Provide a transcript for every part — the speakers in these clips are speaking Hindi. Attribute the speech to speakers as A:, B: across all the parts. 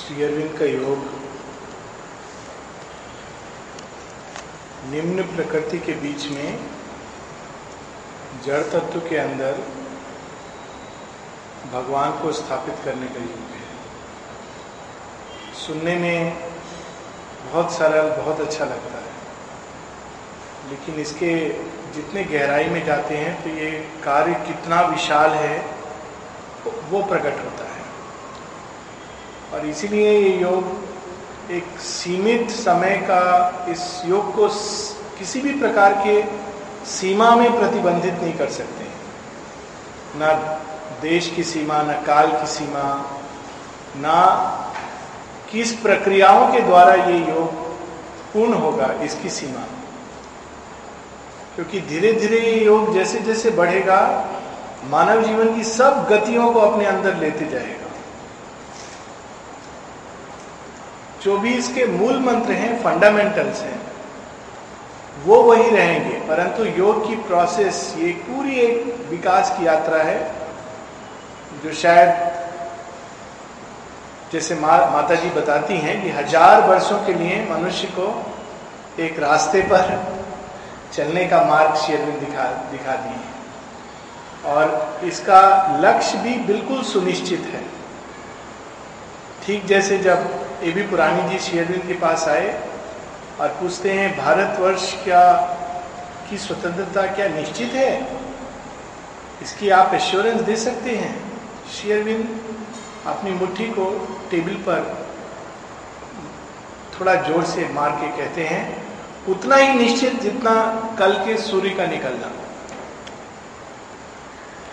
A: श्री अरविंद का योग। निम्न प्रकृति के बीच में जड़ तत्व के अंदर भगवान को स्थापित करने का योग है। सुनने में बहुत सरल, बहुत अच्छा लगता है। लेकिन इसके जितने गहराई में जाते हैं तो ये कार्य कितना विशाल है, वो प्रकट होता है। और इसीलिए ये योग एक सीमित समय का इस योग को किसी भी प्रकार के सीमा में प्रतिबंधित नहीं कर सकते। ना देश की सीमा, ना काल की सीमा, ना किस प्रक्रियाओं के द्वारा ये योग पूर्ण होगा इसकी सीमा। क्योंकि धीरे धीरे ये योग जैसे जैसे बढ़ेगा, मानव जीवन की सब गतियों को अपने अंदर लेते जाएगा। जो भी इसके मूल मंत्र हैं फंडामेंटल्स हैं वो वही रहेंगे। परंतु योग की प्रोसेस ये पूरी एक विकास की यात्रा है जो शायद जैसे मा, माता जी बताती हैं कि हज़ार वर्षों के लिए मनुष्य को एक रास्ते पर चलने का मार्ग शेरविन दिखा दिखा दिए और इसका लक्ष्य भी बिल्कुल सुनिश्चित है। ठीक जैसे जब ए भी पुरानी जी शेरविन के पास आए और पूछते हैं, भारतवर्ष क्या, की स्वतंत्रता क्या निश्चित है? इसकी आप एश्योरेंस दे सकते हैं? शेयरविन अपनी मुट्ठी को टेबल पर थोड़ा ज़ोर से मार के कहते हैं, उतना ही निश्चित जितना कल के सूर्य का निकलना।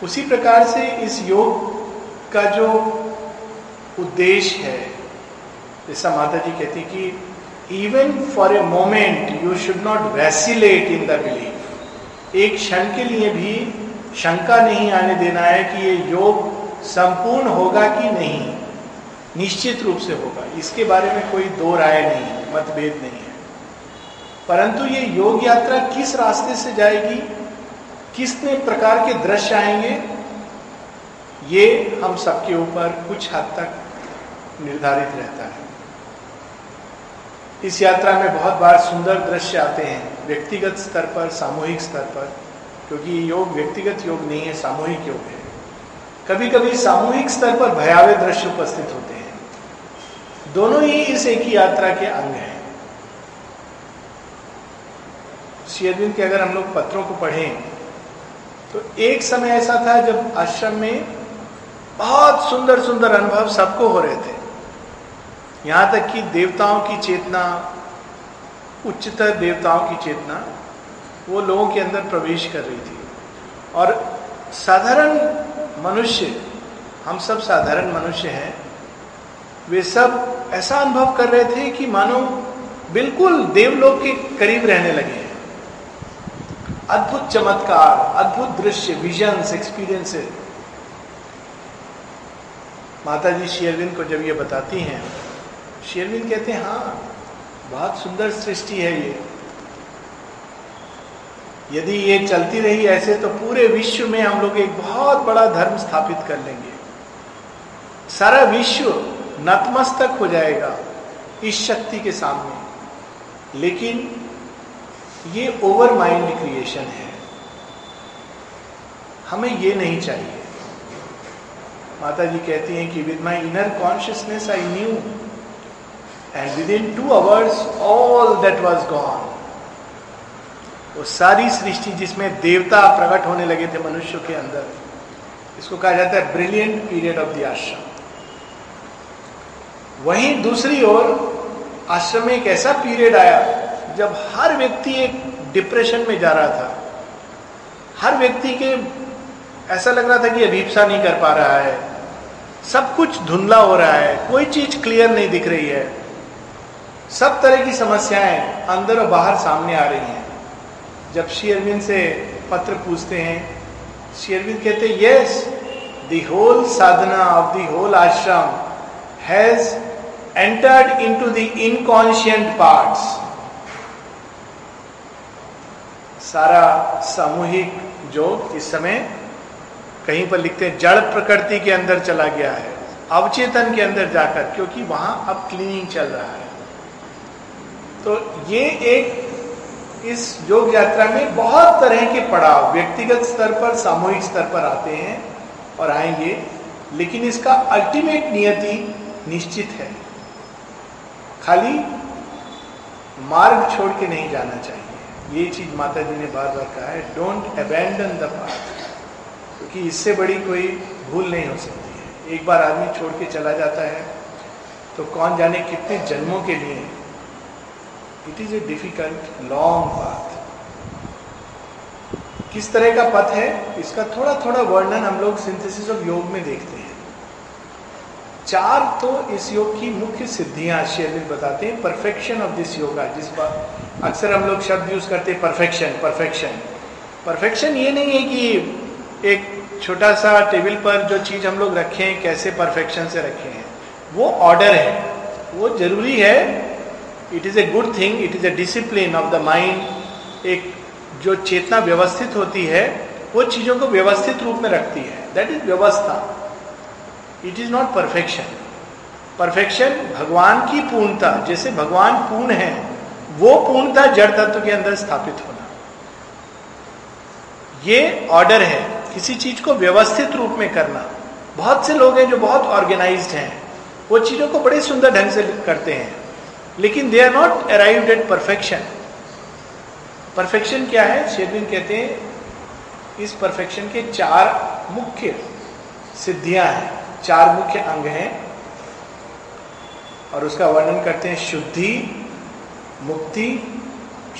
A: उसी प्रकार से इस योग का जो उद्देश्य है जैसा माता जी कहती कि even for a moment you should not vacillate in the belief एक क्षण के लिए भी शंका नहीं आने देना है कि ये योग संपूर्ण होगा कि नहीं। निश्चित रूप से होगा। इसके बारे में कोई दो राय नहीं है, मतभेद नहीं है। परंतु ये योग यात्रा किस रास्ते से जाएगी? किसने प्रकार के दृश्य आएँगे? ये हम सबके ऊपर कुछ हद तक निर्धारित रहता है। इस यात्रा में बहुत बार सुंदर दृश्य आते हैं, व्यक्तिगत स्तर पर, सामूहिक स्तर पर, क्योंकि योग व्यक्तिगत योग नहीं है, सामूहिक योग है। कभी कभी सामूहिक स्तर पर भयावह दृश्य उपस्थित होते हैं। दोनों ही इस एक ही यात्रा के अंग हैं। शेरविंद के अगर हम लोग पत्रों को पढ़ें तो एक समय ऐसा था जब आश्रम में बहुत सुंदर सुंदर अनुभव सबको हो रहे थे। यहाँ तक कि देवताओं की चेतना, उच्चतर देवताओं की चेतना, वो लोगों के अंदर प्रवेश कर रही थी। और साधारण मनुष्य, हम सब साधारण मनुष्य हैं, वे सब ऐसा अनुभव कर रहे थे कि मानो बिल्कुल देवलोक के करीब रहने लगे हैं। अद्भुत चमत्कार, अद्भुत दृश्य विजन्स एक्सपीरियंसेस माता जी शेरविंद को जब ये बताती हैं शेरविंद कहते हैं हाँ बहुत सुंदर सृष्टि है ये। यदि ये चलती रही ऐसे तो पूरे विश्व में हम लोग एक बहुत बड़ा धर्म स्थापित कर लेंगे। सारा विश्व नतमस्तक हो जाएगा इस शक्ति के सामने। लेकिन ये ओवर माइंड क्रिएशन है। हमें ये नहीं चाहिए। माता जी कहती हैं कि with my inner consciousness I knew and within two hours all that was gone वो सारी सृष्टि जिसमें देवता प्रकट होने लगे थे मनुष्य के अंदर, इसको कहा जाता है ब्रिलियंट पीरियड ऑफ़ द आश्रम वहीं दूसरी ओर, आश्रम में एक ऐसा पीरियड आया, जब हर व्यक्ति एक डिप्रेशन में जा रहा था। हर व्यक्ति के ऐसा लग रहा था कि अभीपसा नहीं कर पा रहा है। सब कुछ धुंधला हो रहा है, कोई चीज़ क्लियर नहीं दिख रही है। सब तरह की समस्याएँ अंदर और बाहर सामने आ रही हैं। जब शेयरविन से पत्र पूछते हैं शेयरविन कहते हैं yes the whole sadhana of the whole ashram has entered into the inconscient parts सारा सामूहिक जो इस समय कहीं पर लिखते हैं, जड़ प्रकृति के अंदर चला गया है, अवचेतन के अंदर जाकर, क्योंकि वहाँ अब क्लीनिंग चल रहा है। तो ये एक इस योग यात्रा में बहुत तरह के पड़ाव, व्यक्तिगत स्तर पर, सामूहिक स्तर पर आते हैं और आएँगे, लेकिन इसका अल्टीमेट नियति निश्चित है। खाली मार्ग छोड़ के नहीं जाना चाहिए। ये चीज़ माता जी ने बार बार कहा है डोंट अबैंडन द पाथ क्योंकि इससे बड़ी कोई भूल नहीं हो सकती है। एक बार आदमी छोड़ के चला जाता है तो कौन जाने कितने जन्मों के लिए it is a difficult long path किस तरह का पथ है? इसका थोड़ा थोड़ा वर्णन हम लोग सिंथेसिस ऑफ़ योग में देखते हैं। चार तो इस योग की मुख्य सिद्धियाँ शेरविल बताते हैं। परफेक्शन ऑफ़ दिस योगा जिस पर अक्सर हम लोग शब्द यूज़ करते हैं परफेक्शन परफेक्शन परफेक्शन ये नहीं है कि एक छोटा सा टेबल पर जो चीज़ हम लोग रखे हैं कैसे परफेक्शन से रखे। हैं वो ऑर्डर है। वो ज़रूरी है it is a good thing it is a discipline of the mind एक जो चेतना व्यवस्थित होती है, वो चीज़ों को व्यवस्थित रूप में रखती है। दैट इज़ व्यवस्था। It is not perfection perfection भगवान की पूर्णता, जैसे भगवान पूर्ण है, वो पूर्णता जड़ तत्व के अंदर स्थापित होना। ये ऑर्डर है, किसी चीज़ को व्यवस्थित रूप में करना। बहुत से लोग हैं जो बहुत ऑर्गेनाइज्ड हैं। वो चीज़ों को बड़े सुंदर ढंग से करते हैं। लेकिन they are not arrived at perfection perfection क्या है? शेरविन कहते हैं, इस परफेक्शन के चार मुख्य सिद्धियाँ हैं, चार मुख्य अंग हैं, और उसका वर्णन करते हैं शुद्धि, मुक्ति,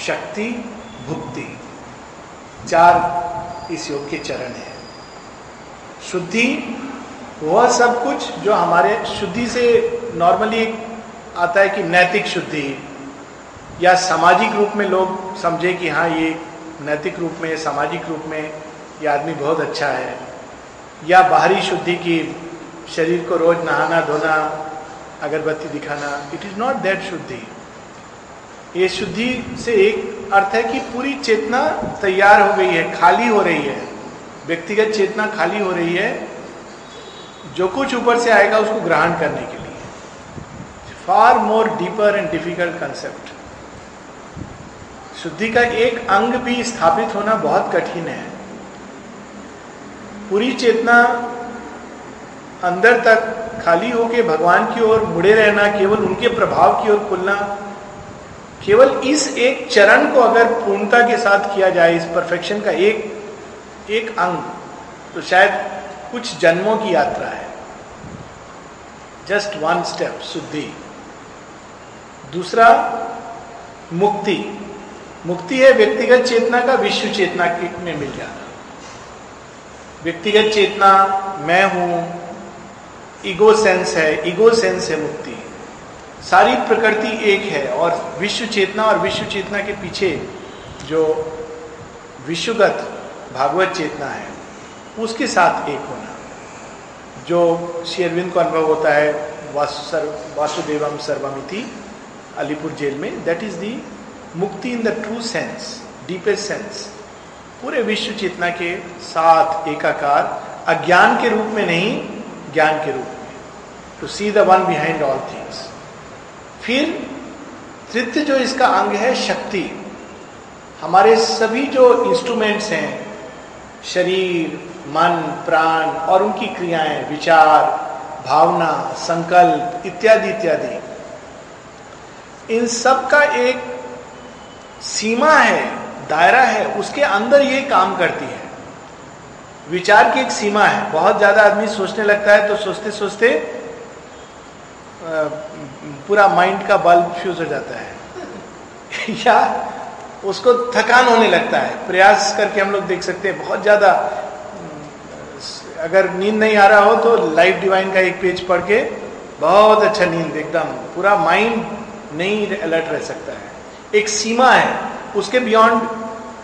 A: शक्ति, भुक्ति। चार इस योग के चरण है। शुद्धि, वह सब कुछ जो हमारे शुद्धि से नॉर्मली आता है कि नैतिक शुद्धि या सामाजिक रूप में लोग समझे कि हाँ ये नैतिक रूप में सामाजिक रूप में ये आदमी बहुत अच्छा है। या बाहरी शुद्धि की शरीर को रोज नहाना, धोना, अगरबत्ती दिखाना इट इज़ नॉट दैट शुद्धि। ये शुद्धि से एक अर्थ है कि पूरी चेतना तैयार हो गई है, खाली हो रही है। व्यक्तिगत चेतना खाली हो रही है। जो कुछ ऊपर से आएगा, उसको ग्रहण करने के far more deeper and difficult concept शुद्धि का एक अंग भी स्थापित होना बहुत कठिन है। पूरी चेतना अंदर तक खाली होके भगवान की ओर मुड़े रहना, केवल उनके प्रभाव की ओर खुलना, केवल इस एक चरण को अगर पूर्णता के साथ किया जाए, इस परफेक्शन का एक एक अंग तो शायद कुछ जन्मों की यात्रा है। जस्ट वन स्टेप शुद्धि। दूसरा, मुक्ति। मुक्ति है व्यक्तिगत चेतना का विश्व चेतना में मिल जाना। व्यक्तिगत चेतना, मैं हूँ, ईगो सेंस है, ईगो सेंस है मुक्ति। सारी प्रकृति एक है और विश्व चेतना और विश्व चेतना के पीछे जो विश्वगत भागवत चेतना है, उसके साथ एक होना। जो शेरविंद को अनुभव होता है, वासु सर्व, वासुदेवम सर्वमिति अलीपुर जेल में that is the mukti in the true sense deepest sense पूरे विश्व चेतना के साथ एकाकार, अज्ञान के रूप में नहीं, ज्ञान के रूप में। To see the one behind all things फिर तृतीय जो इसका अंग है, शक्ति। हमारे सभी जो इंस्ट्रूमेंट्स हैं, शरीर, मन, प्राण और उनकी क्रियाएँ, विचार, भावना, संकल्प, इत्यादि इत्यादि। इन सब का एक सीमा है, दायरा है, उसके अंदर ये काम करती है। विचार की एक सीमा है। बहुत ज़्यादा आदमी सोचने लगता है तो सोचते सोचते पूरा माइंड का बल्ब फ्यूज हो जाता है। या उसको थकान होने लगता है। प्रयास करके हम लोग देख सकते हैं, बहुत ज़्यादा अगर नींद नहीं आ रहा हो तो लाइफ डिवाइन का एक पेज पढ़ के, बहुत अच्छा नींद, एकदम, पूरा माइंड नहीं अलर्ट रह सकता है। एक सीमा है, उसके बियॉन्ड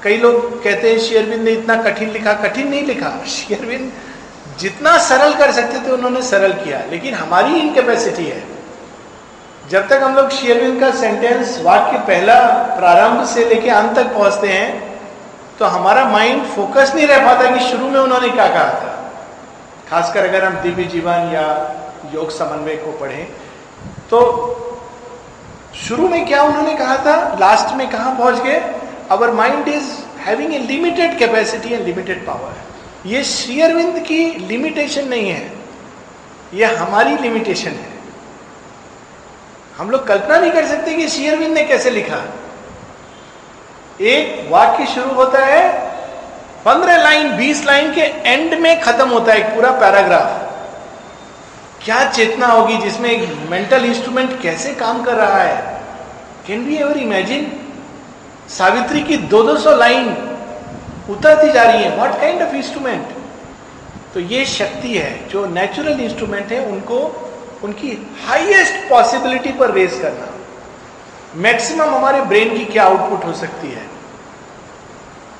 A: कई लोग कहते हैं शेयरबिंद ने इतना कठिन लिखा, कठिन नहीं लिखा। शेयरविंद जितना सरल कर सकते थे, उन्होंने सरल किया। लेकिन हमारी इनकेपेसिटी है। जब तक हम लोग शेयरविंद का सेंटेंस वाक्य पहला प्रारंभ से लेके अंत तक पहुँचते हैं तो हमारा माइंड फोकस नहीं रह पाता कि शुरू में उन्होंने क्या कहा था। खासकर अगर हम दिव्य जीवन या योग समन्वय को पढ़ें तो शुरू में क्या उन्होंने कहा था? लास्ट में कहा पहुँच गए? Our mind is having a limited capacity and limited power ये श्रीअरविंद की लिमिटेशन नहीं है। ये हमारी लिमिटेशन है। हम लोग कल्पना नहीं कर सकते कि शेयरविंद ने कैसे लिखा। एक वाक्य शुरू होता है, पंद्रह लाइन, बीस लाइन के एंड में खत्म होता है एक पूरा पैराग्राफ क्या चेतना होगी जिसमें एक मेंटल इंस्ट्रूमेंट कैसे काम कर रहा है? Can be ever imagine Savitri की दो दो सौ लाइन उतरती जा रही है। व्हाट काइंड ऑफ़ इंस्ट्रूमेंट तो ये शक्ति है, जो नेचुरल इंस्ट्रूमेंट है, उनको, उनकी हाईएस्ट पॉसिबिलिटी पर रेस करना। मैक्सिमम हमारे ब्रेन की क्या आउटपुट हो सकती है?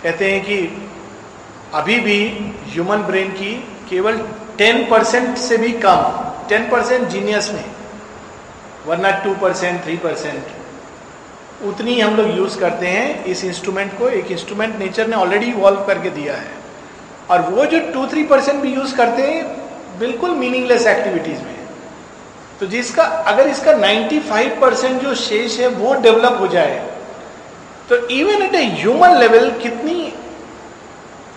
A: कहते हैं कि अभी भी ह्यूमन ब्रेन की केवल 10 परसेंट से भी कम 10 परसेंट जीनियस में, वरना टू परसेंट थ्री परसेंट उतनी हम लोग यूज़ करते हैं इस इंस्ट्रूमेंट को। एक इंस्ट्रूमेंट नेचर ने ऑलरेडी इवॉल्व करके दिया है। और वो जो टू थ्री परसेंट भी यूज़ करते हैं, बिल्कुल मीनिंगलेस एक्टिविटीज़ में। तो जिसका, अगर इसका 95 परसेंट जो शेष है, वो डेवलप हो जाए तो even at a human level कितनी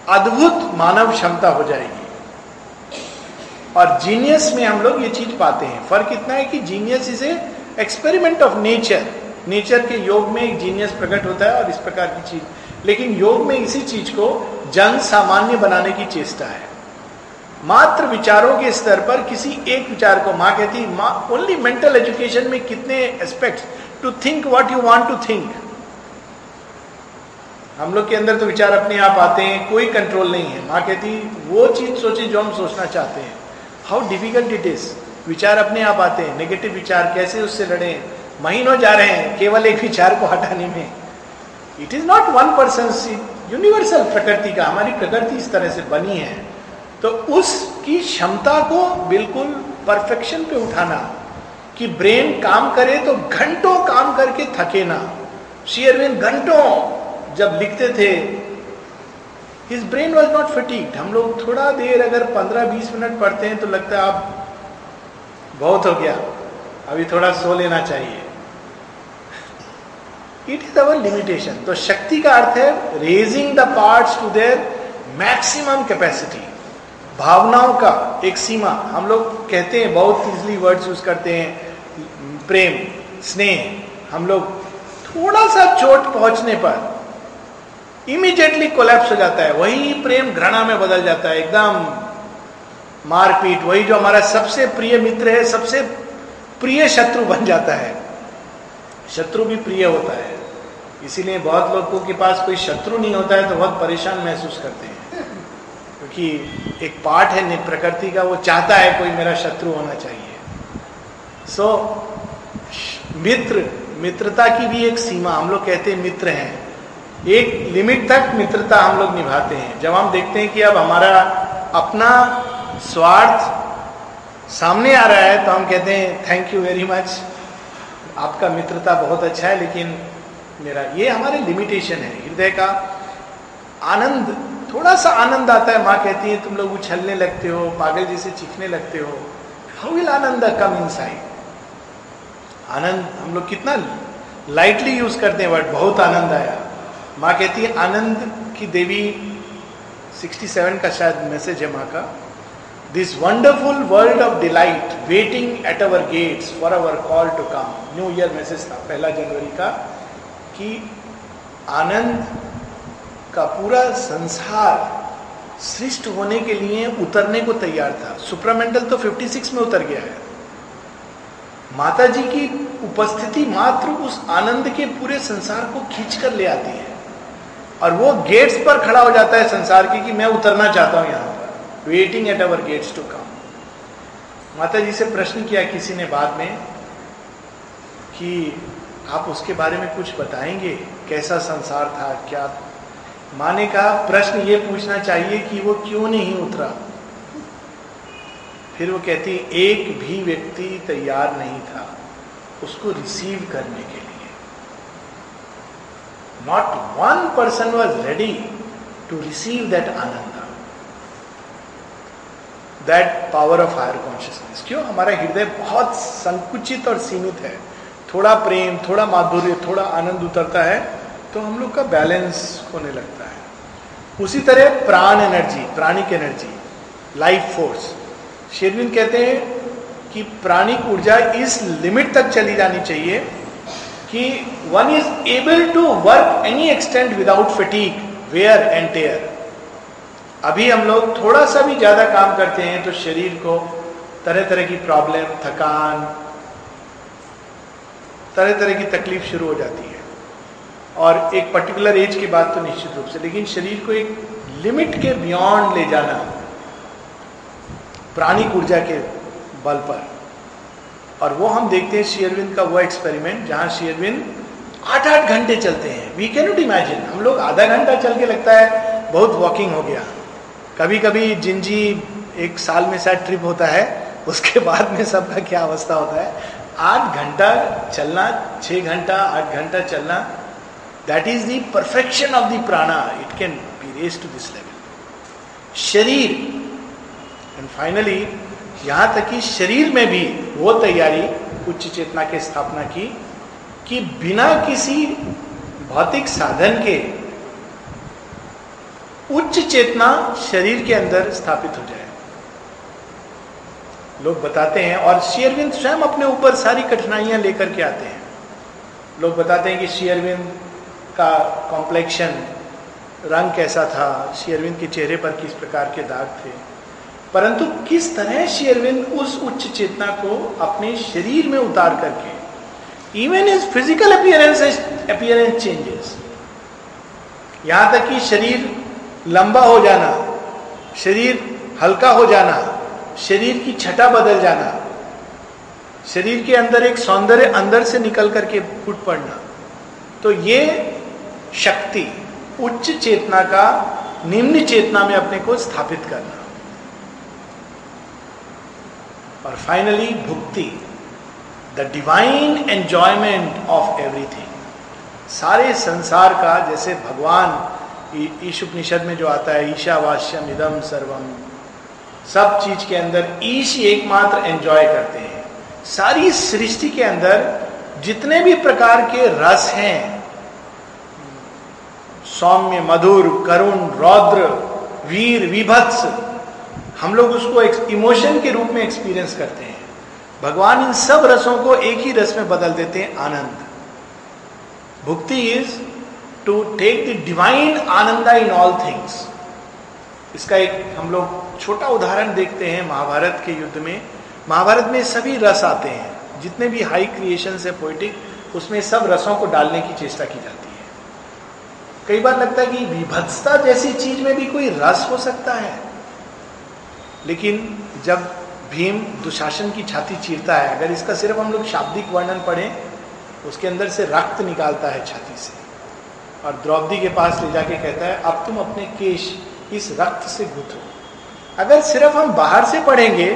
A: अद्भुत मानव क्षमता हो जाएगी। और जीनियस में हम लोग ये चीज़ पाते हैं। फ़र्क इतना है कि genius is a experiment of nature nature के योग में एक जीनियस प्रकट होता है और इस प्रकार की चीज़। लेकिन योग में इसी चीज़ को जन सामान्य बनाने की चेष्टा है। मात्र विचारों के स्तर पर किसी एक विचार को माँ कहती ओनली मेंटल एजुकेशन में कितने aspects to think what you want to think हम लोग के अंदर तो विचार अपने आप आते हैं, कोई कंट्रोल नहीं है। माँ कहती, वो चीज़ सोचे जो हम सोचना चाहते हैं। हाउ डिफ़िकल्ट इट इज़ विचार अपने आप आते हैं नेगेटिव विचार कैसे उससे लड़े महीनों जा रहे हैं केवल एक विचार को हटाने में it is not one person universal प्रकृति का हमारी प्रकृति इस तरह से बनी है तो उसकी क्षमता को बिल्कुल परफेक्शन पे उठाना कि ब्रेन काम करे तो घंटों काम करके थके ना शेयरविन घंटों जब लिखते थे his brain was not fatigued हम लोग थोड़ा देर अगर 15-20 मिनट पढ़ते हैं तो लगता है आप बहुत हो गया। अभी थोड़ा सो लेना चाहिए। इट इज़ अवर लिमिटेशन तो शक्ति का अर्थ है raising the parts to their maximum capacity भावनाओं का एक सीमा। हम लोग कहते हैं, बहुत इजली वर्ड्स यूज़ करते हैं। प्रेम, स्नेह। हम लोग थोड़ा सा चोट पहुँचने पर इमीडिएटली कोलैप्स हो जाता है। वही प्रेम घृणा में बदल जाता है। एकदम मारपीट। वही जो हमारा सबसे प्रिय मित्र है सबसे प्रिय शत्रु बन जाता है। शत्रु भी प्रिय होता है। इसीलिए बहुत लोगों के पास कोई शत्रु नहीं होता है तो बहुत परेशान महसूस करते हैं। क्योंकि एक पार्ट है प्रकृति का वो चाहता है कोई मेरा शत्रु होना चाहिए। सो so, मित्र मित्रता की भी एक सीमा। हम लोग कहते हैं मित्र हैं। एक लिमिट तक मित्रता हम लोग निभाते हैं। जब हम देखते हैं कि अब हमारा अपना स्वार्थ सामने आ रहा है तो हम कहते हैं थैंक यू वेरी मच आपका मित्रता बहुत अच्छा है, लेकिन मेरा, ये हमारे लिमिटेशन है। हृदय का आनंद, थोड़ा सा आनंद आता है। माँ कहती है, तुम लोग उछलने लगते हो, पागल जैसे चीखने लगते हो। हाउ विल आनंद कम इन आनंद, हम लोग कितना लाइटली यूज़ करते हैं वर्ड बहुत आनंद आया। माँ कहती है, आनंद की देवी 67 का शायद मैसेज है माँ का। This wonderful world of delight waiting at our gates for our call to come new year message था पहला जनवरी का कि आनंद का पूरा संसार सृष्ट होने के लिए उतरने को तैयार था। सुप्रामेंटल तो 56 में उतर गया है। माता जी की उपस्थिति मात्र उस आनंद के पूरे संसार को खींच कर ले आती है। और वो गेट्स पर खड़ा हो जाता है संसार की कि मैं उतरना चाहता हूँ यहाँ पर waiting at our gates to come माता जी से प्रश्न किया किसी ने बाद में कि आप उसके बारे में कुछ बताएँगे, कैसा संसार था, क्या? माँ ने कहा, प्रश्न ये पूछना चाहिए कि वो क्यों नहीं उतरा? फिर वो कहती, एक भी व्यक्ति तैयार नहीं था उसको रिसीव करने के लिए। Not one person was ready to receive that ananda that power of higher consciousness क्यों? हमारा हृदय बहुत संकुचित और सीमित है। थोड़ा प्रेम, थोड़ा माधुर्य, थोड़ा आनंद उतरता है तो हम लोग का बैलेंस होने लगता है। उसी तरह प्राण energy pranic energy life force Sherwin कहते हैं कि प्राणिक ऊर्जा इस लिमिट तक चली जानी चाहिए कि one is able to work any extent without fatigue wear and tear अभी हम लोग थोड़ा सा भी ज़्यादा काम करते हैं तो शरीर को तरह तरह की प्रॉब्लम थकान तरह तरह की तकलीफ़ शुरू हो जाती है। और एक पर्टिकुलर एज की बात तो निश्चित रूप से, लेकिन शरीर को एक लिमिट के बियॉन्ड ले जाना प्राणिक ऊर्जा के बल पर। और वो हम देखते हैं शेयरविंद का वो एक्सपेरिमेंट जहाँ शेयरविंद आठ आठ घंटे चलते हैं। वी कैन नॉट इमेजिन हम लोग आधा घंटा चल के लगता है, बहुत वॉकिंग हो गया। कभी कभी जिंजी एक साल में शायद ट्रिप होता है, उसके बाद में सबका क्या अवस्था होता है? आठ घंटा चलना छः घंटा, आठ घंटा चलना that is the perfection of the prana it can be raised to this level शरीर एंड फाइनली यहाँ तक कि शरीर में भी वो तैयारी, उच्च चेतना के स्थापना की कि बिना किसी भौतिक साधन के उच्च चेतना शरीर के अंदर स्थापित हो जाए। लोग बताते हैं, और शेयरविंद स्वयं अपने ऊपर सारी कठिनाइयाँ लेकर के आते हैं। लोग बताते हैं कि शेयरविंद का कॉम्प्लेक्शन रंग कैसा था शेयरविंद के चेहरे पर किस प्रकार के दाग थे। परंतु किस तरह शेयरविंद उस उच्च चेतना को अपने शरीर में उतार करके even is physical appearance appearance changes यहाँ तक कि शरीर लंबा हो जाना, शरीर हल्का हो जाना, शरीर की छटा बदल जाना, शरीर के अंदर एक सौंदर्य अंदर से निकल करके फूट पड़ना। तो ये शक्ति, उच्च चेतना का, निम्न चेतना में अपने को स्थापित करना। और finally भुक्ति। The divine enjoyment of everything सारे संसार का, जैसे भगवान ईशुपनिषद में जो आता है, ईशावास्यम इदम सर्वम, सब चीज़ के अंदर ईश एकमात्र एंजॉय करते हैं। सारी सृष्टि के अंदर जितने भी प्रकार के रस हैं, सौम्य, मधुर, करुण, रौद्र, वीर, विभत्स, हम लोग उसको इमोशन के रूप में एक्सपीरियंस करते हैं। भगवान इन सब रसों को एक ही रस में बदल देते हैं आनंद। Bhukti is to take the divine ananda in all things इसका एक हम लोग छोटा उदाहरण देखते हैं महाभारत के युद्ध में। महाभारत में सभी रस आते हैं। जितने भी हाई क्रिएशन है पोइटिक उसमें सब रसों को डालने की चेष्टा की जाती है। कई बार लगता है कि विभत्सता जैसी चीज़ में भी कोई रस हो सकता है। लेकिन जब भीम दुशासन की छाती चीरता है। अगर इसका सिर्फ़ हम लोग शाब्दिक वर्णन पढ़ें, उसके अंदर से रक्त निकालता है छाती से। और द्रौपदी के पास ले जाके कहता है, अब तुम अपने केश इस रक्त से गुथो। अगर सिर्फ़ हम बाहर से पढ़ेंगे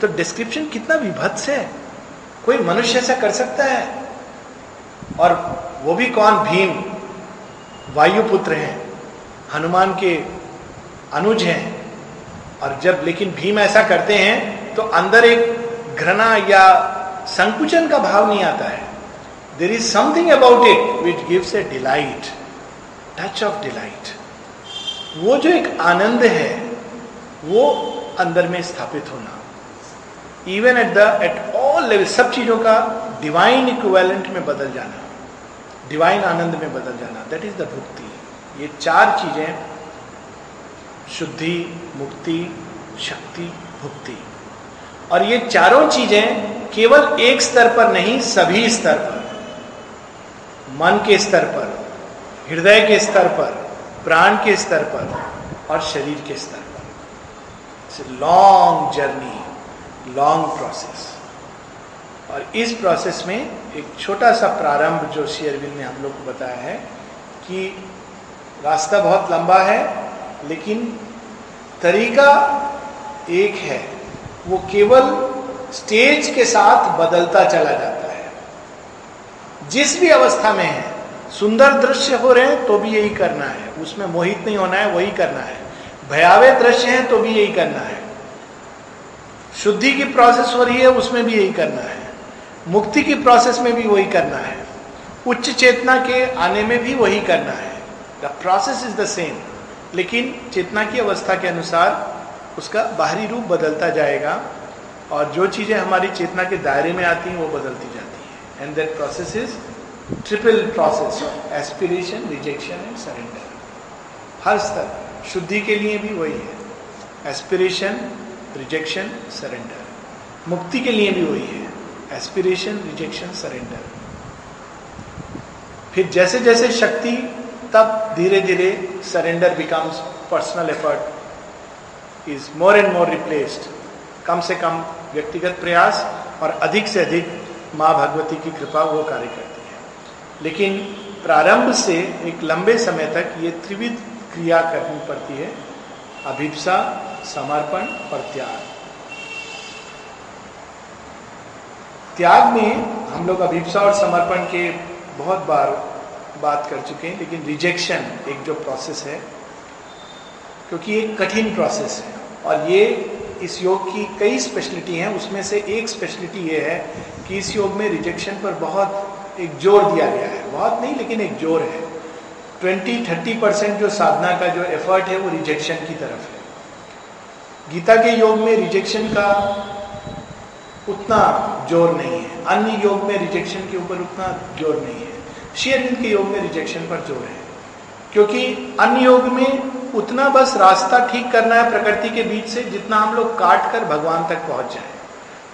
A: तो डिस्क्रिप्शन कितना विभत्स है। कोई मनुष्य ऐसा कर सकता है? और वो भी कौन? भीम। वायुपुत्र हैं। हनुमान के अनुज हैं। और जब, लेकिन भीम ऐसा करते हैं तो अंदर एक घृणा या संकुचन का भाव नहीं आता है। There is something about it which gives a delight touch of delight वो जो एक आनंद है, वो अंदर में स्थापित होना। Even at the at all level सब चीज़ों का डिवाइन इक्वेलेंट में बदल जाना डिवाइन आनंद में बदल जाना दैट इज़ द भुक्ति ये चार चीज़ें, शुद्धि, मुक्ति, शक्ति, भुक्ति। और ये चारों चीज़ें केवल एक स्तर पर नहीं, सभी स्तर पर। मन के स्तर पर, हृदय के स्तर पर, प्राण के स्तर पर और शरीर के स्तर पर। लॉन्ग जर्नी लॉन्ग प्रोसेस और इस प्रोसेस में एक छोटा सा प्रारंभ जो शेयरविल ने हम लोग को बताया है कि रास्ता बहुत लंबा है, लेकिन तरीका एक है। वो केवल स्टेज के साथ बदलता चला जाता है। जिस भी अवस्था में है, सुंदर दृश्य हो रहे हैं तो भी यही करना है। उसमें मोहित नहीं होना है, वही करना है। भयावे दृश्य हैं तो भी यही करना है। शुद्धि की प्रोसेस हो रही है, उसमें भी यही करना है। मुक्ति की प्रोसेस में भी वही करना है। उच्च चेतना के आने में भी वही करना है। The process is the same लेकिन चेतना की अवस्था के अनुसार उसका बाहरी रूप बदलता जाएगा और जो चीज़ें हमारी चेतना के दायरे में आती हैं, वो बदलती जाती हैं। And that process is triple process of aspiration rejection and surrender हर स्तर, शुद्धि के लिए भी वही है। एस्पिरेशन रिजेक्शन सरेंडर मुक्ति के लिए भी वही है। एस्पिरेशन रिजेक्शन सरेंडर फिर जैसे जैसे शक्ति, तब धीरे धीरे surrender becomes personal effort is more and more replaced कम से कम व्यक्तिगत प्रयास और अधिक से अधिक माँ भगवती की कृपा वो कार्य करती है। लेकिन प्रारंभ से एक लंबे समय तक ये त्रिविध क्रिया करनी पड़ती है, अभिप्सा, समर्पण और त्याग। त्याग में हम लोग अभिप्सा और समर्पण के बहुत बार बात कर चुके हैं, लेकिन रिजेक्शन एक जो प्रोसेस है क्योंकि एक कठिन प्रोसेस है। और ये इस योग की कई स्पेशलिटी हैं, उसमें से एक स्पेशलिटी ये है कि इस योग में रिजेक्शन पर बहुत एक ज़ोर दिया गया है। बहुत नहीं, लेकिन एक ज़ोर है। ट्वेंटी, थर्टी परसेंट जो साधना का जो एफर्ट है, वो रिजेक्शन की तरफ़ है। गीता के योग में रिजेक्शन का उतना ज़ोर नहीं है। अन्य योग में रिजेक्शन के ऊपर उतना ज़ोर नहीं है। शेयरविंद के योग में रिजेक्शन पर ज़ोर है। क्योंकि अन्य योग में उतना बस रास्ता ठीक करना है प्रकृति के बीच से जितना हम लोग काट कर भगवान तक पहुँच जाए।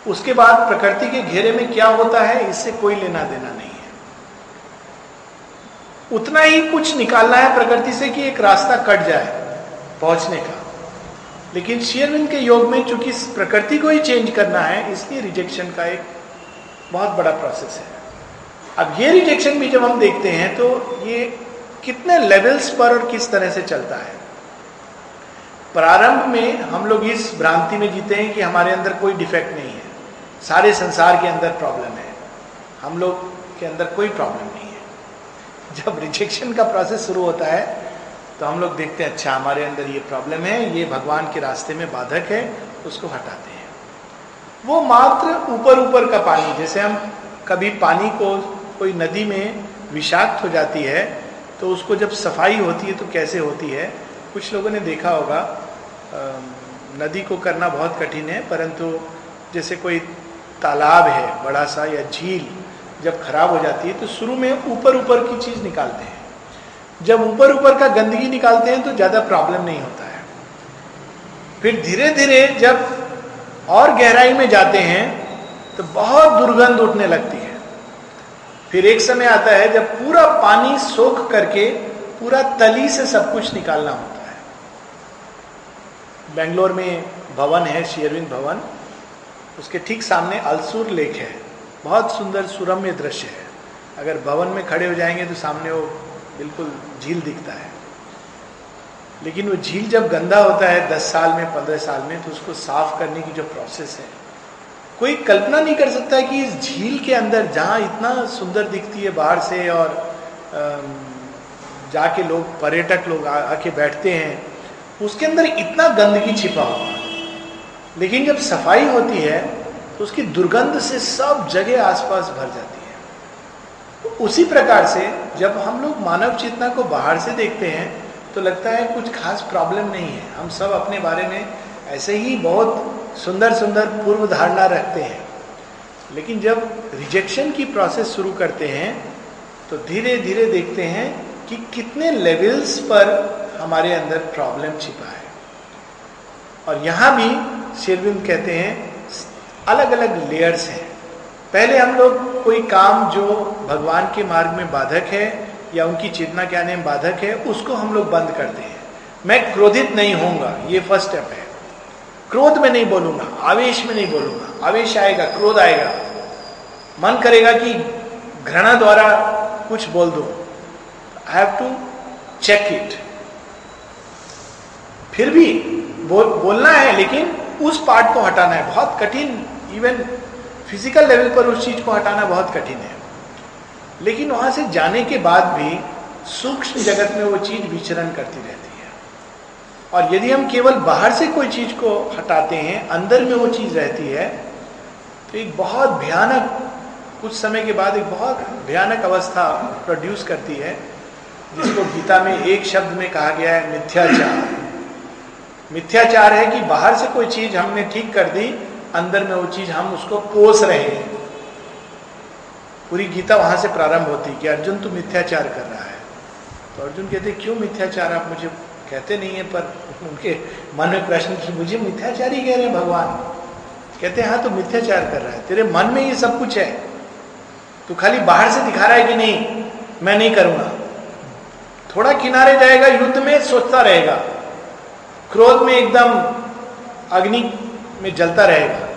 A: उसके बाद प्रकृति के घेरे में क्या होता है, इससे कोई लेना देना नहीं है। उतना ही कुछ निकालना है प्रकृति से कि एक रास्ता कट जाए पहुँचने का। लेकिन शेयरविंद के योग में चूँकि प्रकृति को ही चेंज करना है, इसलिए रिजेक्शन का एक बहुत बड़ा प्रोसेस है। अब ये रिजेक्शन भी जब हम देखते हैं तो ये कितने लेवल्स पर और किस तरह से चलता है? प्रारंभ में हम लोग इस भ्रांति में जीते हैं कि हमारे अंदर कोई डिफेक्ट नहीं है। सारे संसार के अंदर प्रॉब्लम है। हम लोग के अंदर कोई प्रॉब्लम नहीं है। जब रिजेक्शन का प्रोसेस शुरू होता है तो हम लोग देखते हैं अच्छा हमारे अंदर ये प्रॉब्लम है, ये भगवान के रास्ते में बाधक है, उसको हटाते हैं। वो मात्र ऊपर ऊपर का पानी, जैसे हम कभी पानी को कोई नदी में विषाक्त हो जाती है तो उसको जब सफ़ाई होती है तो कैसे होती है? कुछ लोगों ने देखा होगा नदी को करना बहुत कठिन है, परंतु जैसे कोई तालाब है, बड़ा सा या झील जब खराब हो जाती है तो शुरू में ऊपर ऊपर की चीज़ निकालते हैं। जब ऊपर ऊपर का गंदगी निकालते हैं तो ज़्यादा प्रॉब्लम नहीं होता है। फिर धीरे धीरे जब और गहराई में जाते हैं तो बहुत दुर्गंध उठने लगती है। फिर एक समय आता है, जब पूरा पानी सोख करके पूरा तली से सब कुछ निकालना होता है। बेंगलोर में भवन है शेयरविंद भवन। उसके ठीक सामने अलसूर लेक है। बहुत सुंदर सुरम्य दृश्य है। अगर भवन में खड़े हो जाएँगे तो सामने वो बिल्कुल झील दिखता है। लेकिन वो झील जब गंदा होता है, दस साल में, पंद्रह साल में तो उसको साफ़ करने की जो प्रोसेस है, कोई कल्पना नहीं कर सकता है कि इस झील के अंदर जहाँ इतना सुंदर दिखती है बाहर से और जाके लोग, पर्यटक लोग आके बैठते हैं उसके अंदर इतना गंदगी छिपा हुआ लेकिन जब सफ़ाई होती है तो उसकी दुर्गंध से सब जगह आसपास भर जाती है। तो उसी प्रकार से जब हम लोग मानव चेतना को बाहर से देखते हैं तो लगता है कुछ खास प्रॉब्लम नहीं है। हम सब अपने बारे में ऐसे ही बहुत सुंदर सुंदर पूर्व धारणा रखते हैं। लेकिन जब रिजेक्शन की प्रोसेस शुरू करते हैं तो धीरे धीरे देखते हैं कि कितने लेवल्स पर हमारे अंदर प्रॉब्लम छिपा है। और यहाँ भी शेरविंद कहते हैं अलग अलग लेयर्स हैं। पहले हम लोग कोई काम जो भगवान के मार्ग में बाधक है या उनकी चेतना के आने में बाधक है, उसको हम लोग बंद करते हैं मैं क्रोधित नहीं होऊँगा, ये फ़र्स्ट स्टेप है। क्रोध में नहीं बोलूँगा, आवेश में नहीं बोलूँगा। आवेश आएगा, क्रोध आएगा। मन करेगा कि घृणा द्वारा कुछ बोल दो। I have to check it फिर भी बोल, बोलना है, लेकिन उस पार्ट को हटाना है। बहुत कठिन इवन फ़िज़िकल लेवल पर उस चीज़ को हटाना बहुत कठिन है। लेकिन वहाँ से जाने के बाद भी सूक्ष्म जगत में वो चीज़ विचरण करती रहती है। और यदि हम केवल बाहर से कोई चीज़ को हटाते हैं, अंदर में वो चीज़ रहती है तो एक बहुत भयानक, कुछ समय के बाद एक बहुत भयानक अवस्था प्रोड्यूस करती है, जिसको गीता में एक शब्द में कहा गया है, मिथ्याचार। मिथ्याचार है कि बाहर से कोई चीज़ हमने ठीक कर दी, अंदर में वो चीज़ हम उसको कोस रहे हैं। पूरी गीता वहाँ से प्रारंभ होती कि अर्जुन तू मिथ्याचार कर रहा है। तो अर्जुन कहते, क्यों मिथ्याचार? आप मुझे कहते नहीं है, पर उनके मन में प्रश्न मुझे मिथ्याचार ही कह रहे हैं भगवान? कहते हैं हाँ तो मिथ्याचार कर रहा है। तेरे मन में ये सब कुछ है। तू खाली बाहर से दिखा रहा है कि नहीं? मैं नहीं करूँगा। थोड़ा किनारे जाएगा, युद्ध में सोचता रहेगा। क्रोध में एकदम अग्नि में जलता रहेगा।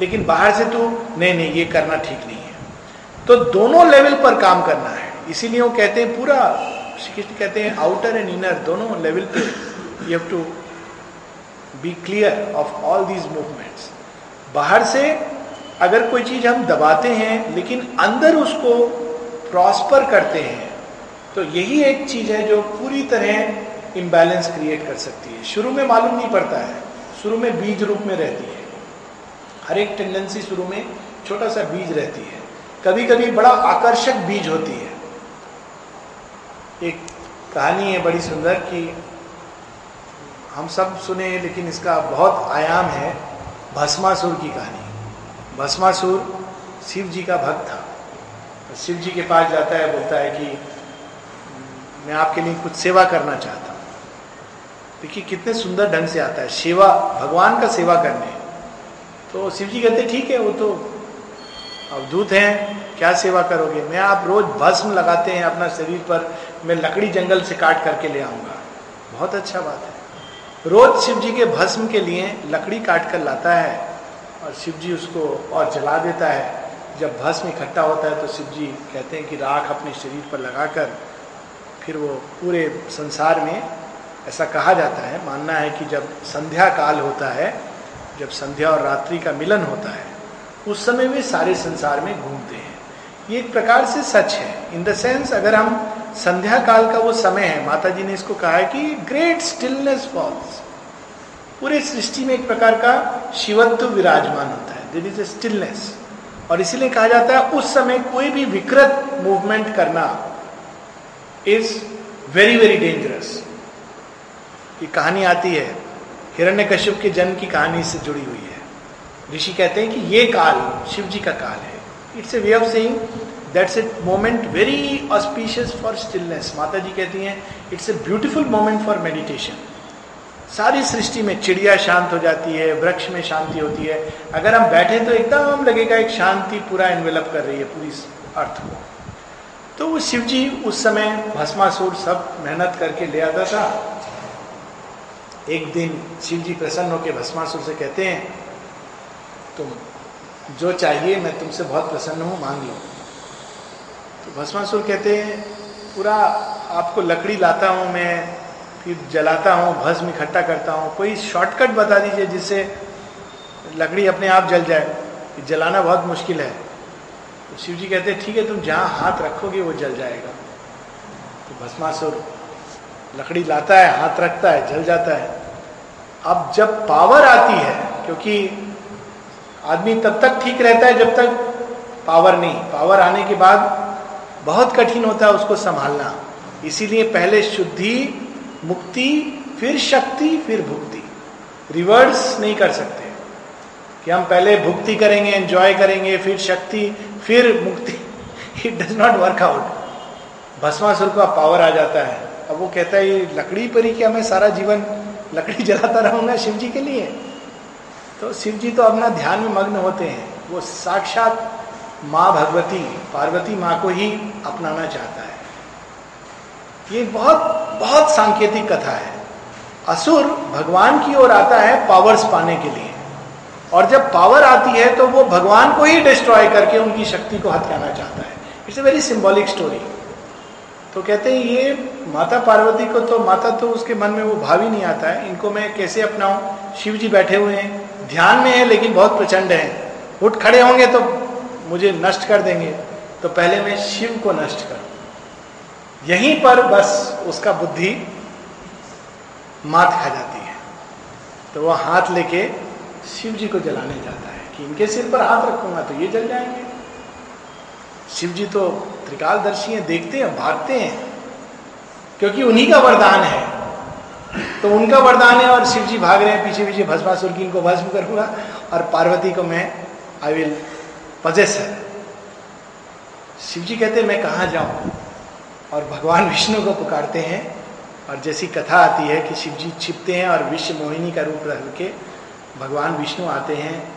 A: लेकिन बाहर से तू, नहीं नहीं, ये करना ठीक नहीं है। तो दोनों लेवल पर काम करना है। इसीलिए वो कहते हैं, पूरा श्री कृष्ण कहते हैं आउटर एंड इनर दोनों लेवल पे you have to be clear of all these movements बाहर से अगर कोई चीज़ हम दबाते हैं, लेकिन अंदर उसको प्रॉस्पर करते हैं तो यही एक चीज़ है जो पूरी तरह इम्बैलेंस क्रिएट कर सकती है। शुरू में मालूम नहीं पड़ता है। शुरू में बीज रूप में रहती है। हर एक टेंडेंसी शुरू में छोटा सा बीज रहती है। कभी कभी बड़ा आकर्षक बीज होती है। एक कहानी है बड़ी सुंदर कि हम सब सुने लेकिन इसका बहुत आयाम है भस्मासुर की कहानी। भस्मासुर शिव जी का भक्त था। शिव जी के पास जाता है, बोलता है कि मैं आपके लिए कुछ सेवा करना चाहता हूँ। देखिए, कितने सुंदर ढंग से आता है। सेवा, भगवान का सेवा करने। तो शिव जी कहते, ठीक है, वो तो अवधूत हैं, क्या सेवा करोगे? मैं आप रोज भस्म लगाते हैं अपना शरीर पर, मैं लकड़ी जंगल से काट करके ले आऊँगा। बहुत अच्छा बात है। रोज शिव जी के भस्म के लिए लकड़ी काट कर लाता है और शिव जी उसको और जला देता है। जब भस्म इकट्ठा होता है तो शिव जी कहते हैं कि राख अपने शरीर पर लगाकर फिर वो पूरे संसार में ऐसा कहा जाता है, मानना है कि जब संध्या काल होता है, जब संध्या और रात्रि का मिलन होता है, उस समय वे सारे संसार में घूमते हैं। ये एक प्रकार से सच है। इन द सेंस अगर हम संध्या काल का वो समय है माता जी ने इसको कहा है कि ग्रेट स्टिलनेस फॉल्स पूरे सृष्टि में एक प्रकार का शिवत्व विराजमान होता है। दिट इज़ ए स्टिलनेस और इसीलिए कहा जाता है, उस समय कोई भी विकृत मूवमेंट करना इज़ वेरी वेरी डेंजरस ये कहानी आती है हिरण्य कश्यप के जन्म की कहानी से जुड़ी हुई है। ऋषि कहते हैं कि ये काल शिव जी का काल है। It's a way of saying that's a moment very auspicious for stillness Mata ji कहती हैं it's a beautiful moment for meditation सारी सृष्टि में चिड़िया शांत हो जाती है, वृक्ष में शांति होती है। अगर हम बैठे तो एकदम लगेगा एक शांति, पूरा इन्वेलप कर रही है पूरी अर्थ को। तो वो शिव जी उस समय भस्मासुर सब मेहनत करके ले आता था। एक दिन शिव जी प्रसन्न होकर भस्मासुर से कहते हैं, तुम जो चाहिए, मैं तुमसे बहुत प्रसन्न हूँ, मांग लो। तो भस्मासुर कहते हैं, पूरा आपको लकड़ी लाता हूँ मैं, फिर जलाता हूँ, भस्म इकट्ठा करता हूँ। कोई शॉर्टकट बता दीजिए जिससे लकड़ी अपने आप जल जाए। जलाना बहुत मुश्किल है। तो शिव जी कहते हैं, ठीक है, तुम जहाँ हाथ रखोगे, वो जल जाएगा। तो भस्मासुर लकड़ी लाता है, हाथ रखता है, जल जाता है। अब जब पावर आती है, क्योंकि आदमी तब तक ठीक रहता है जब तक पावर नहीं। पावर आने के बाद बहुत कठिन होता है उसको संभालना। इसीलिए पहले शुद्धि, मुक्ति, फिर शक्ति, फिर भुक्ति। रिवर्स नहीं कर सकते। कि हम पहले भुक्ति करेंगे एंजॉय करेंगे, फिर शक्ति, फिर मुक्ति। It does not work out Bhasmasur का पावर आ जाता है। अब वो कहता है लकड़ी पर ही क्या मैं सारा जीवन लकड़ी जलाता रहूँगा शिव जी के लिए? तो शिव जी तो अपना ध्यान में मग्न होते हैं। वो साक्षात माँ भगवती, पार्वती माँ को ही अपनाना चाहता है। ये बहुत बहुत सांकेतिक कथा है। असुर भगवान की ओर आता है पावर्स पाने के लिए। और जब पावर आती है तो वो भगवान को ही डिस्ट्रॉय करके उनकी शक्ति को हथियाना चाहता है। It's a very symbolic story तो कहते हैं, ये माता पार्वती को तो माता तो उसके मन में वो भाव ही नहीं आता है। इनको मैं कैसे अपनाऊं? शिव जी बैठे हुए हैं। ध्यान में है, लेकिन बहुत प्रचंड है। उठ खड़े होंगे तो मुझे नष्ट कर देंगे। तो पहले मैं शिव को नष्ट करूँ। यहीं पर बस उसका बुद्धि मात खा जाती है। तो वह हाथ लेके शिव जी को जलाने जाता है कि इनके सिर पर हाथ रखूँगा तो ये जल जाएँगे। शिव जी तो त्रिकालदर्शी हैं, देखते हैं, भागते हैं। क्योंकि उन्हीं का वरदान है। तो उनका वरदान है और शिव जी भाग रहे हैं, पीछे पीछे भस्मासुर की इनको भस्म करूँगा और पार्वती को मैं आई विल पजेस है शिव जी कहते हैं, मैं कहाँ जाऊँ? और भगवान विष्णु को पुकारते हैं और जैसी कथा आती है कि शिव जी छिपते हैं और विश्व मोहिनी का रूप रख के भगवान विष्णु आते हैं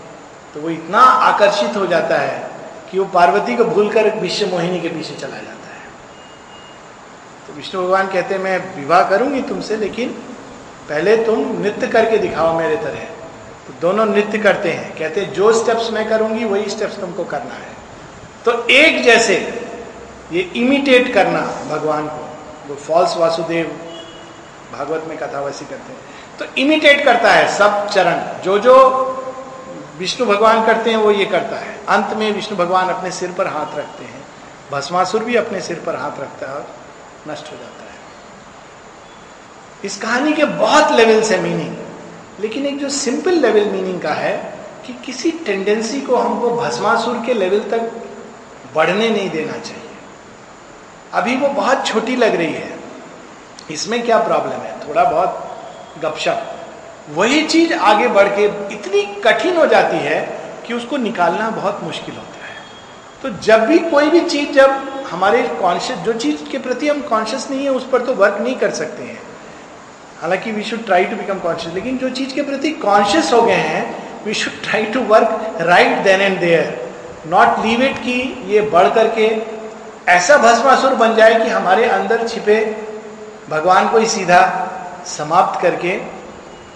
A: तो वो इतना आकर्षित हो जाता है कि वो पार्वती को भूलकर विश्व मोहिनी के पीछे चला जाता है। तो विष्णु भगवान कहते हैं, मैं विवाह करूँगी तुमसे, लेकिन पहले तुम नृत्य करके दिखाओ मेरे तरह। तो दोनों नृत्य करते हैं। कहते हैं, जो स्टेप्स मैं करूँगी, वही स्टेप्स तुमको करना है। तो एक जैसे ये इमिटेट करना भगवान को, वो फॉल्स वासुदेव भागवत में कथा वैसी करते हैं। तो इमिटेट करता है सब चरण जो जो विष्णु भगवान करते हैं, वो ये करता है। अंत में विष्णु भगवान अपने सिर पर हाथ रखते हैं। भस्मासुर भी अपने सिर पर हाथ रखता है और नष्ट हो जाता है। इस कहानी के बहुत लेवल्स है मीनिंग लेकिन एक जो सिंपल लेवल मीनिंग का है कि किसी टेंडेंसी को हमको भस्मासुर के लेवल तक बढ़ने नहीं देना चाहिए। अभी वो बहुत छोटी लग रही है। इसमें क्या प्रॉब्लम है? थोड़ा बहुत गपशप। वही चीज़ आगे बढ़ के इतनी कठिन हो जाती है कि उसको निकालना बहुत मुश्किल होता है। तो जब भी कोई भी चीज़ जब हमारे कॉन्शियस जो चीज़ के प्रति हम कॉन्शियस नहीं है, उस पर तो वर्क नहीं कर सकते हैं। हालाँकि we should try to become conscious लेकिन जो चीज़ के प्रति कॉन्शियस हो गए हैं we should try to work right then and there not leave it कि ये बढ़ करके ऐसा भस्मासुर बन जाए कि हमारे अंदर छिपे भगवान को ही सीधा समाप्त करके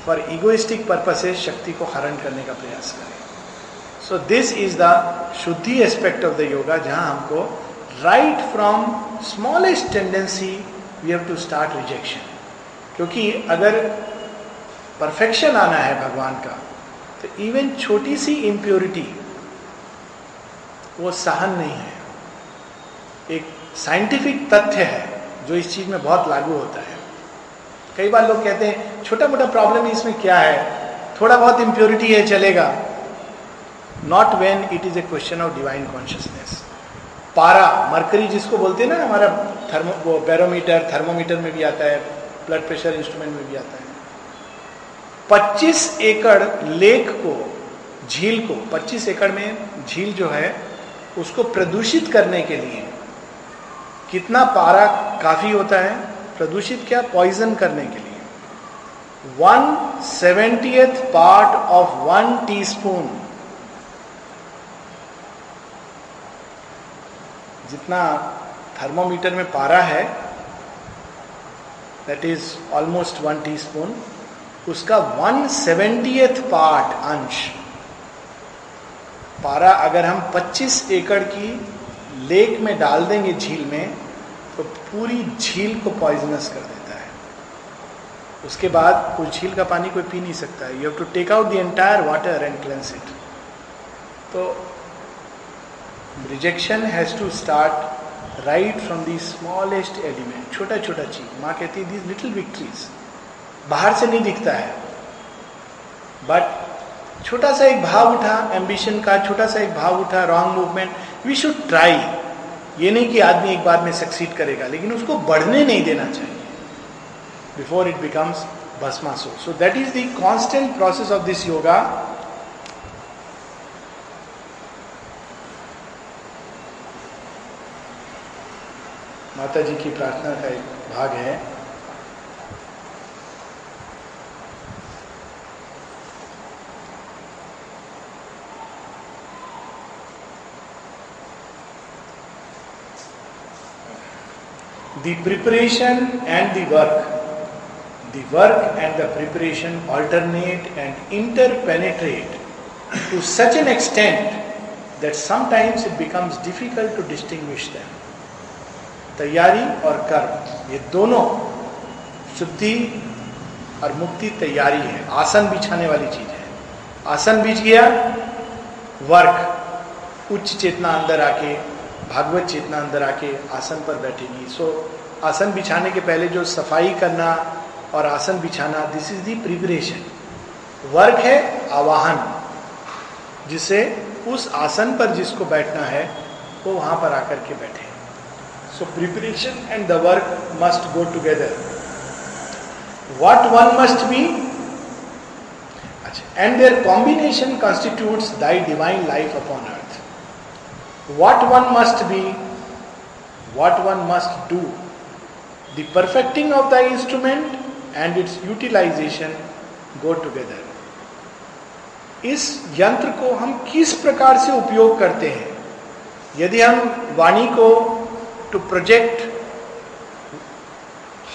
A: फॉर इगोइस्टिक पर्पसेस शक्ति को हरण करने का प्रयास करें। सो दिस इज़ द शुद्धि एस्पेक्ट ऑफ़ द योगा जहाँ हमको right from smallest tendency we have to start rejection क्योंकि अगर परफेक्शन आना है भगवान का तो इवन छोटी सी इम्प्योरिटी वो सहन नहीं है। एक साइंटिफिक तथ्य है, जो इस चीज़ में बहुत लागू होता है। कई बार लोग कहते हैं छोटा मोटा प्रॉब्लम इसमें क्या है? थोड़ा बहुत इम्प्योरिटी है, चलेगा। Not when it is a question of divine consciousness पारा मरकरी जिसको बोलते हैं ना, हमारा थर्मो वो बैरोमीटर थर्मोमीटर में भी आता है ब्लड प्रेशर इंस्ट्रूमेंट में भी आता है। 25 एकड़ लेक को, झील को 25 एकड़ में झील जो है, उसको प्रदूषित करने के लिए कितना पारा काफ़ी होता है? प्रदूषित क्या पॉइजन करने के लिए। One seventieth part of one teaspoon जितना थर्मोमीटर में पारा है that is almost one teaspoon उसका वन सेवेंटियथ पार्ट अंश। पारा अगर हम 25 एकड़ की लेक में डाल देंगे झील में तो पूरी झील को पॉइजनस कर देता है। उसके बाद उस झील का पानी कोई पी नहीं सकता है। You have to take out the entire water and cleanse it तो rejection has to start right from the smallest element छोटा छोटा चीज़। माँ कहती है दीज लिटिल विक्ट्रीज बाहर से नहीं दिखता है। बट छोटा सा एक भाव उठा एम्बिशन का छोटा सा एक भाव उठा wrong movement we should try ये नहीं कि आदमी एक बार में सक्सीड करेगा, लेकिन उसको बढ़ने नहीं देना चाहिए before it becomes Bhasmasur so that is the constant process of this yoga Mata ji की प्रार्थना का एक भाग है। The preparation and the work, the work and the preparation alternate and interpenetrate to such an extent that sometimes it becomes difficult to distinguish them. तैयारी और कर्म ये दोनों शुद्धि और मुक्ति तैयारी है आसन बिछाने वाली चीज़ है आसन बिछ गया वर्क उच्च चेतना अंदर आके भागवत चेतना अंदर आके आसन पर बैठेगी। सो आसन बिछाने के पहले जो सफ़ाई करना और आसन बिछाना this is the preparation work है आवाहन, जिसे उस आसन पर जिसको बैठना है, वो वहाँ पर आकर के बैठे। So preparation and the work must go together what one must be अच्छा and their combination constitute thy divine life upon earth what one must be what one must do the perfecting of the instrument and its utilization go together इस यंत्र को हम किस प्रकार से उपयोग करते हैं? यदि हम वाणी को टू प्रोजेक्ट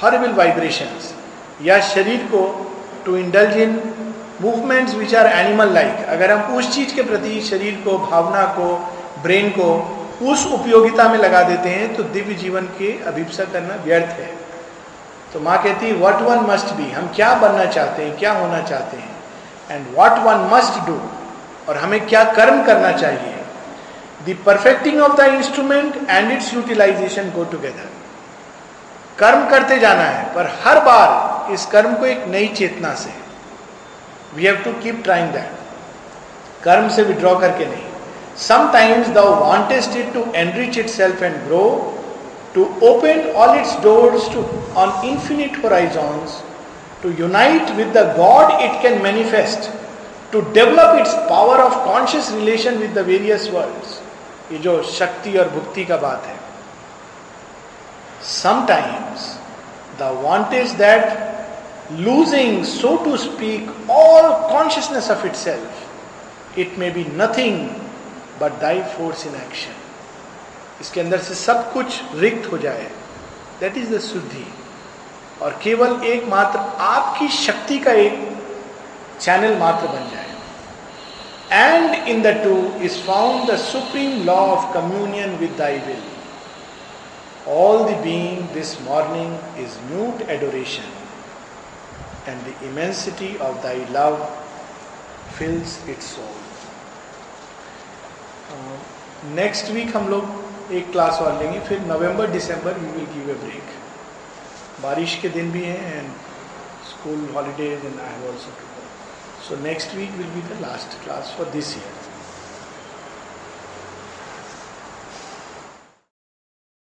A: हर्बल वाइब्रेशंस या शरीर को to indulge in movements which are animal like अगर हम उस चीज़ के प्रति शरीर को, भावना को ब्रेन को उस उपयोगिता में लगा देते हैं तो दिव्य जीवन के अभिप्सा करना व्यर्थ है। तो माँ कहती है वट वन मस्ट बी हम क्या बनना चाहते हैं, क्या होना चाहते हैं? And what one must do और हमें क्या कर्म करना चाहिए? The perfecting of the instrument and its utilization go together कर्म करते जाना है, पर हर बार इस कर्म को एक नई चेतना से। We have to keep trying that कर्म से विड्रॉ करके नहीं। Sometimes the want is it to enrich itself and grow to open all its doors to on infinite horizons to unite with the God it can manifest, to develop its power of conscious relation with the various worlds. ये जो शक्ति और भुक्ति का बात है sometimes the want is that losing so to speak all consciousness of itself it may be nothing but thy force in action इसके अंदर से सब कुछ रिक्त हो जाए। दैट इज़ द शुद्धि। और केवल एकमात्र आपकी शक्ति का एक चैनल मात्र बन जाए। And in the two is found the supreme law of communion with thy will all the being this morning is mute adoration and the immensity of thy love fills it soul next week हम लोग एक क्लास और लेंगे, फिर November December we will give a break बारिश के दिन भी हैं and school holidays and I have also so next week will be the last class for this year